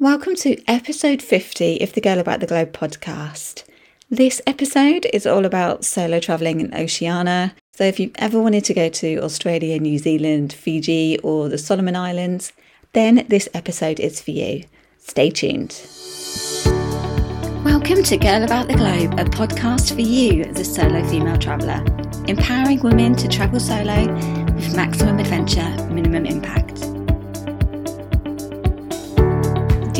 Welcome to episode 50 of the Girl About the Globe podcast. This episode is all about solo travelling in Oceania. So, if you've ever wanted to go to Australia, New Zealand, Fiji, or the Solomon Islands, then this episode is for you. Stay tuned. Welcome to Girl About the Globe, a podcast for you, the solo female traveller, empowering women to travel solo with maximum adventure, minimum impact.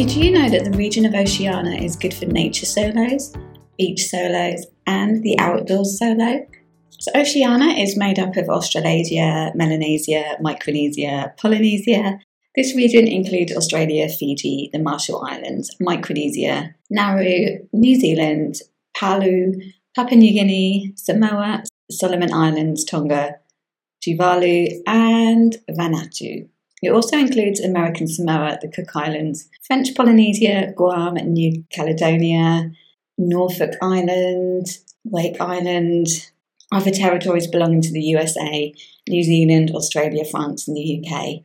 Did you know that the region of Oceania is good for nature solos, beach solos, and the outdoors solo? So, Oceania is made up of Australasia, Melanesia, Micronesia, Polynesia, this region includes Australia, Fiji, the Marshall Islands, Micronesia, Nauru, New Zealand, Palau, Papua New Guinea, Samoa, Solomon Islands, Tonga, Tuvalu, and Vanuatu. It also includes American Samoa, the Cook Islands, French Polynesia, Guam, New Caledonia, Norfolk Island, Wake Island, other territories belonging to the USA, New Zealand, Australia, France, and the UK.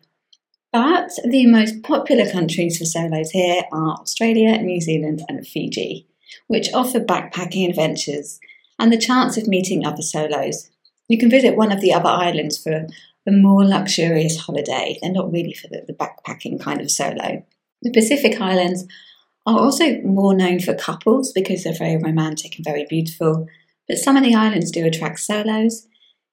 But the most popular countries for solos here are Australia, New Zealand, and Fiji, which offer backpacking adventures and the chance of meeting other solos. You can visit one of the other islands for a more luxurious holiday. They're not really for the, the backpacking kind of solo. The Pacific Islands are also more known for couples because they're very romantic and very beautiful, but some of the islands do attract solos,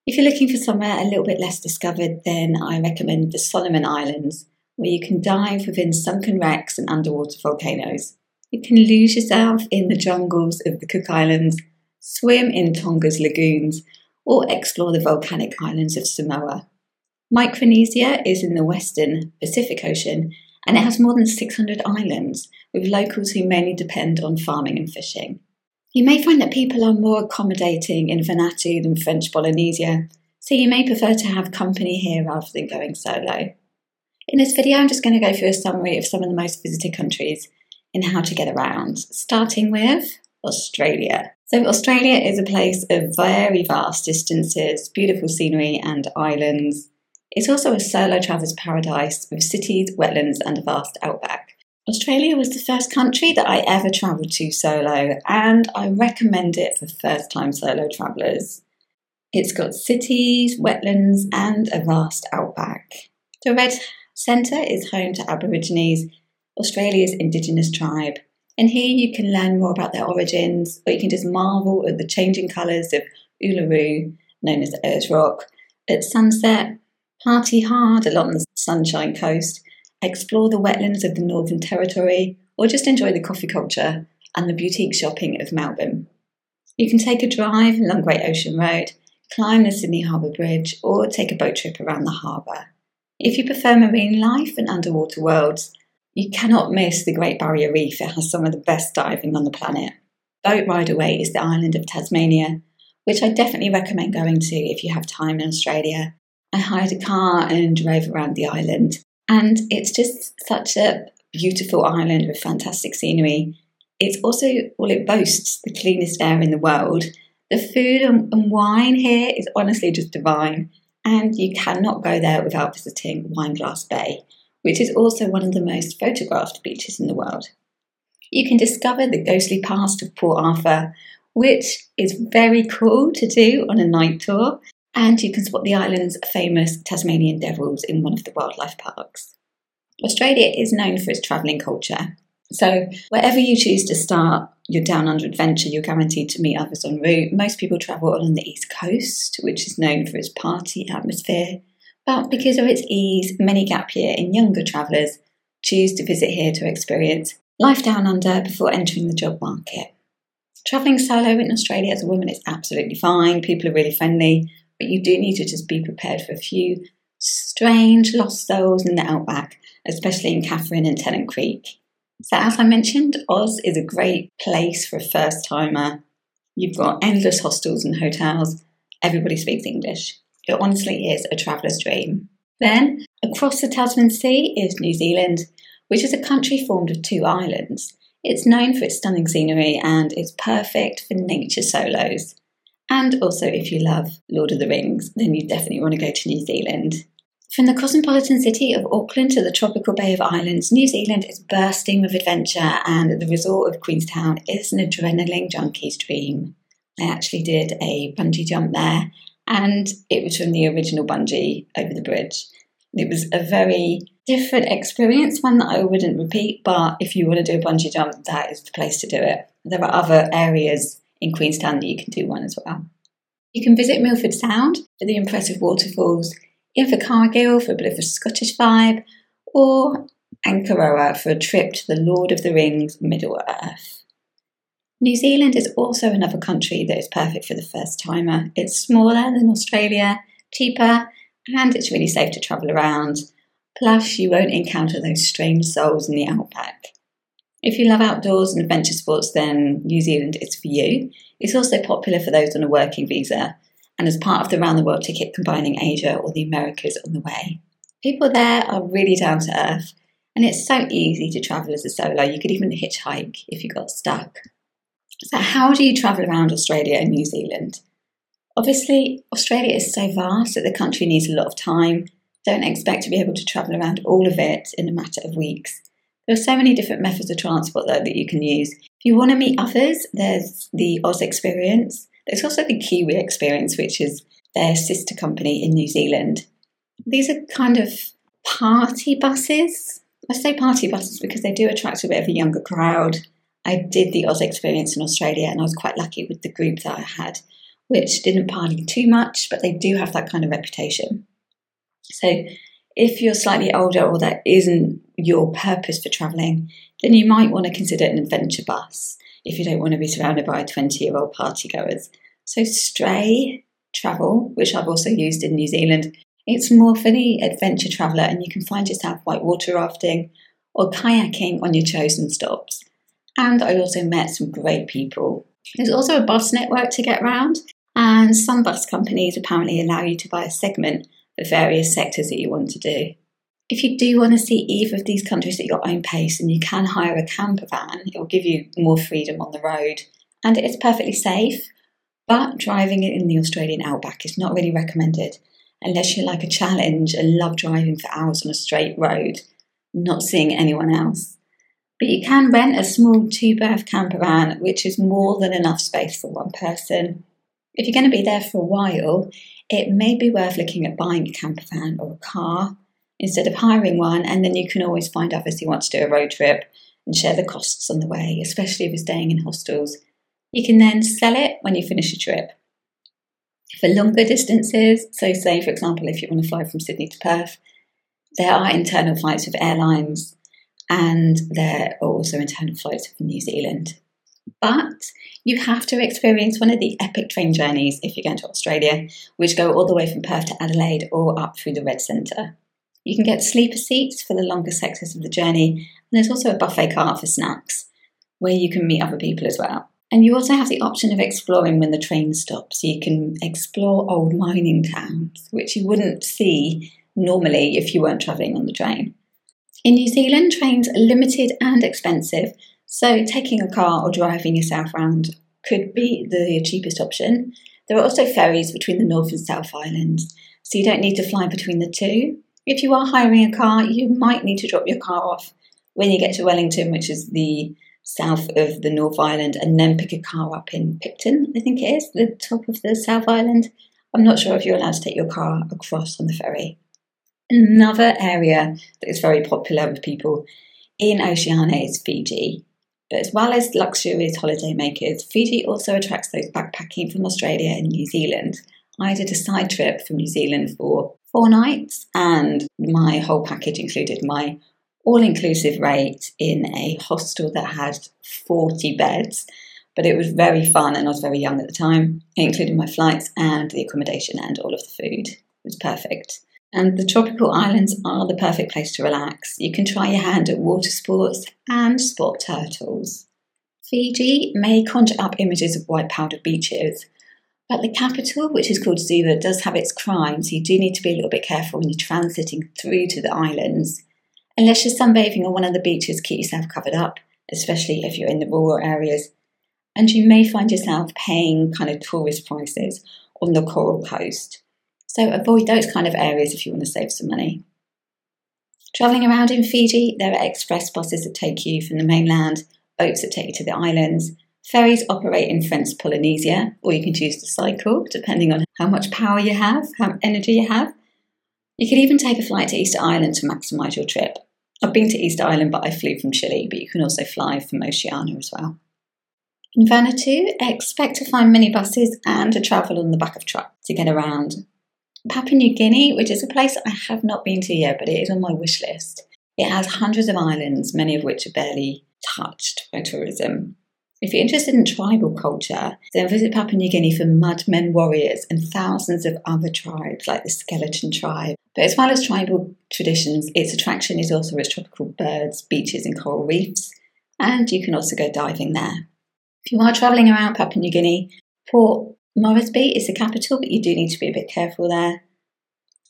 if you're looking for somewhere a little bit less discovered, then I recommend the Solomon Islands, where you can dive within sunken wrecks and underwater volcanoes. You can lose yourself in the jungles of the Cook Islands, swim in Tonga's lagoons, or explore the volcanic islands of Samoa. Micronesia is in the western Pacific Ocean and it has more than 600 islands, with locals who mainly depend on farming and fishing. You may find that people are more accommodating in Vanuatu than French Polynesia, so you may prefer to have company here rather than going solo. In this video, I'm just going to go through a summary of some of the most visited countries and how to get around, starting with Australia. So, Australia is a place of very vast distances, beautiful scenery, and islands. It's also a solo traveller's paradise with cities, wetlands, and a vast outback. Australia was the first country that I ever travelled to solo, and I recommend it for first time solo travellers. It's got cities, wetlands, and a vast outback. The Red Centre is home to Aborigines, Australia's Indigenous tribe, and here you can learn more about their origins, or you can just marvel at the changing colours of Uluru, known as Ayers Rock, at sunset, party hard along the Sunshine Coast explore the wetlands of the Northern Territory, or just enjoy the coffee culture and the boutique shopping of Melbourne. You can take a drive along Great Ocean Road, climb the Sydney Harbour Bridge, or take a boat trip around the harbour. If you prefer marine life and underwater worlds, you cannot miss the Great Barrier Reef. It has some of the best diving on the planet. Boat Ride Away is the island of Tasmania, which I definitely recommend going to if you have time in Australia. I hired a car and drove around the island and it's just such a beautiful island with fantastic scenery. It's also, well, it boasts the cleanest air in the world. The food and, wine here is honestly just divine, and you cannot go there without visiting Wineglass Bay, which is also one of the most photographed beaches in the world. You can discover the ghostly past of Port Arthur, which is very cool to do on a night tour, and you can spot the island's famous Tasmanian devils in one of the wildlife parks. Australia is known for its travelling culture. So, wherever you choose to start your down under adventure, you're guaranteed to meet others en route. Most people travel along the east coast, which is known for its party atmosphere. But because of its ease, many gap year and younger travellers choose to visit here to experience life down under before entering the job market. Travelling solo in Australia as a woman is absolutely fine. People are really friendly but you do need to just be prepared for a few strange lost souls in the outback, especially in Katherine and Tennant Creek. So, as I mentioned, Oz is a great place for a first timer. You've got endless hostels and hotels. Everybody speaks English. It honestly is a traveller's dream. Then, across the Tasman Sea is New Zealand, which is a country formed of two islands. It's known for its stunning scenery and is perfect for nature solos. And also, if you love Lord of the Rings, then you definitely want to go to New Zealand. From the cosmopolitan city of Auckland to the tropical Bay of Islands, New Zealand is bursting with adventure, and the resort of Queenstown is an adrenaline junkie's dream. I actually did a bungee jump there, and it was from the original bungee over the bridge. It was a very different experience, one that I wouldn't repeat, but if you want to do a bungee jump, that is the place to do it. There are other areas in Queenstown you can do one as well. You can visit Milford Sound for the impressive waterfalls Invercargill for a bit of a Scottish vibe, or Aotearoa for a trip to the Lord of the Rings Middle Earth. New Zealand is also another country that is perfect for the first timer. It's smaller than Australia, cheaper, and it's really safe to travel around. Plus, you won't encounter those strange souls in the outback. If you love outdoors and adventure sports, then New Zealand is for you. It's also popular for those on a working visa, and as part of the round the world ticket combining Asia or the Americas on the way. People there are really down to earth, and it's so easy to travel as a solo. You could even hitchhike if you got stuck. So, how do you travel around Australia and New Zealand? Obviously, Australia is so vast that the country needs a lot of time. Don't expect to be able to travel around all of it in a matter of weeks. There are so many different methods of transport though that you can use. If you want to meet others, there's the Oz Experience, there's also the Kiwi Experience, which is their sister company in New Zealand. These are kind of party buses. I say party buses because they do attract a bit of a younger crowd. I did the Oz Experience in Australia and I was quite lucky with the group that I had, which didn't party too much, but they do have that kind of reputation. So if you're slightly older or that isn't your purpose for travelling, then you might want to consider an adventure bus if you don't want to be surrounded by 20 year old party goers. So, Stray Travel, which I've also used in New Zealand, it's more for the adventure traveller, and you can find yourself whitewater rafting or kayaking on your chosen stops. And I also met some great people. There's also a bus network to get around, and some bus companies apparently allow you to buy a segment for various sectors that you want to do. If you do want to see either of these countries at your own pace and you can hire a camper van, it will give you more freedom on the road and it's perfectly safe. But driving it in the Australian outback is not really recommended unless you like a challenge and love driving for hours on a straight road, not seeing anyone else. But you can rent a small two berth camper van, which is more than enough space for one person. If you're going to be there for a while, it may be worth looking at buying a camper van or a car instead of hiring one, and then you can always find others who want to do a road trip and share the costs on the way, especially if you're staying in hostels. You can then sell it when you finish a trip. For longer distances, so say for example, if you want to fly from Sydney to Perth, there are internal flights with airlines and there are also internal flights from New Zealand. But you have to experience one of the epic train journeys if you're going to Australia, which go all the way from Perth to Adelaide or up through the Red Centre. You can get sleeper seats for the longer sections of the journey, and there's also a buffet cart for snacks where you can meet other people as well. And you also have the option of exploring when the train stops. You can explore old mining towns, which you wouldn't see normally if you weren't travelling on the train. In New Zealand, trains are limited and expensive, so taking a car or driving yourself around could be the cheapest option. There are also ferries between the North and South Islands, so you don't need to fly between the two. If you are hiring a car, you might need to drop your car off when you get to Wellington, which is the south of the North Island, and then pick a car up in Picton, I think it is, the top of the South Island. I'm not sure if you're allowed to take your car across on the ferry. Another area that is very popular with people in Oceania is Fiji. But as well as luxurious holidaymakers, Fiji also attracts those backpacking from Australia and New Zealand. I did a side trip from New Zealand for four nights, and my whole package included my all inclusive rate in a hostel that had 40 beds. But it was very fun, and I was very young at the time. It included my flights and the accommodation and all of the food. It was perfect. And the tropical islands are the perfect place to relax. You can try your hand at water sports and spot turtles. Fiji may conjure up images of white powdered beaches, but the capital, which is called Suva, does have its crime, so you do need to be a little bit careful when you're transiting through to the islands. Unless you're sunbathing on one of the beaches, keep yourself covered up, especially if you're in the rural areas. And you may find yourself paying kind of tourist prices on the coral coast. So avoid those kind of areas if you want to save some money. Travelling around in Fiji, there are express buses that take you from the mainland, boats that take you to the islands. Ferries operate in French Polynesia, or you can choose to cycle, depending on how much power you have, how much energy you have. You could even take a flight to Easter Island to maximise your trip. I've been to Easter Island, but I flew from Chile, but you can also fly from Oceania as well. In Vanuatu, expect to find minibuses and to travel on the back of trucks to get around. Papua New Guinea, which is a place I have not been to yet, but it is on my wish list. It has hundreds of islands, many of which are barely touched by tourism. If you're interested in tribal culture, then visit Papua New Guinea for mud men warriors and thousands of other tribes like the Skeleton tribe. But as well as tribal traditions, its attraction is also its tropical birds, beaches, and coral reefs, and you can also go diving there. If you are travelling around Papua New Guinea, Port Moresby is the capital, but you do need to be a bit careful there,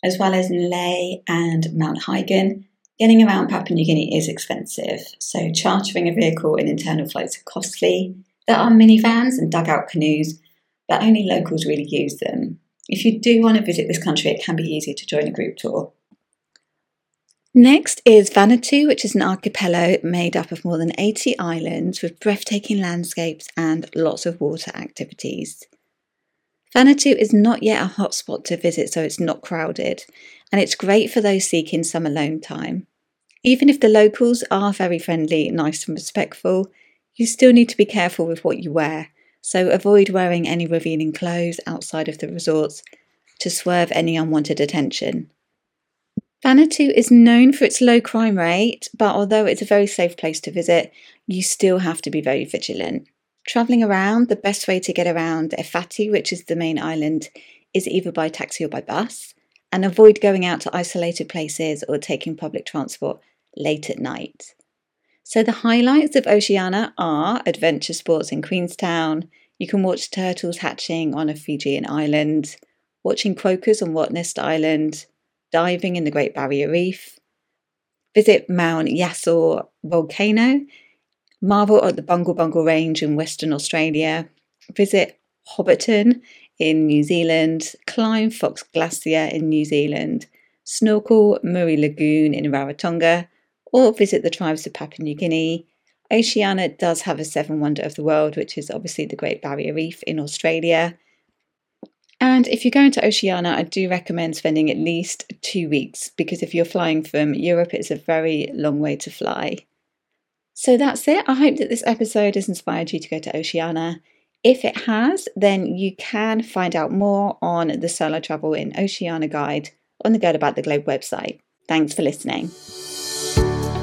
as well as Lae and Mount Hagen. Getting around Papua New Guinea is expensive, so chartering a vehicle in internal flights are costly. There are minivans and dugout canoes, but only locals really use them. If you do want to visit this country, it can be easy to join a group tour. Next is Vanuatu, which is an archipelago made up of more than 80 islands with breathtaking landscapes and lots of water activities. Vanuatu is not yet a hotspot to visit, so it's not crowded, and it's great for those seeking some alone time. Even if the locals are very friendly, nice, and respectful, you still need to be careful with what you wear, so avoid wearing any revealing clothes outside of the resorts to swerve any unwanted attention. Vanuatu is known for its low crime rate, but although it's a very safe place to visit, you still have to be very vigilant. Travelling around, the best way to get around Efate, which is the main island, is either by taxi or by bus, and avoid going out to isolated places or taking public transport late at night. So, the highlights of Oceania are adventure sports in Queenstown. You can watch turtles hatching on a Fijian island, watching quokkas on Rottnest Island, diving in the Great Barrier Reef, visit Mount Yasur volcano marvel at the Bungle Bungle Range in Western Australia, visit Hobbiton in New Zealand, climb Fox Glacier in New Zealand, snorkel Muri Lagoon in Rarotonga, or visit the tribes of Papua New Guinea. Oceania does have a seven wonder of the world, which is obviously the Great Barrier Reef in Australia. And if you're going to Oceania, I do recommend spending at least two weeks because if you're flying from Europe, it's a very long way to fly. So that's it. I hope that this episode has inspired you to go to Oceania. If it has, then you can find out more on the solo travel in Oceania guide on the Girl About the Globe website. Thanks for listening.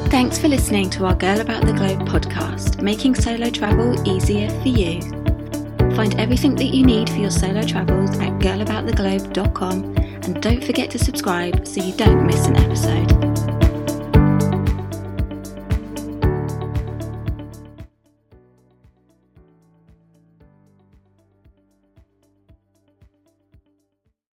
Thanks for listening to our Girl About the Globe podcast, making solo travel easier for you. Find everything that you need for your solo travels at girlabouttheglobe.com and don't forget to subscribe so you don't miss an episode.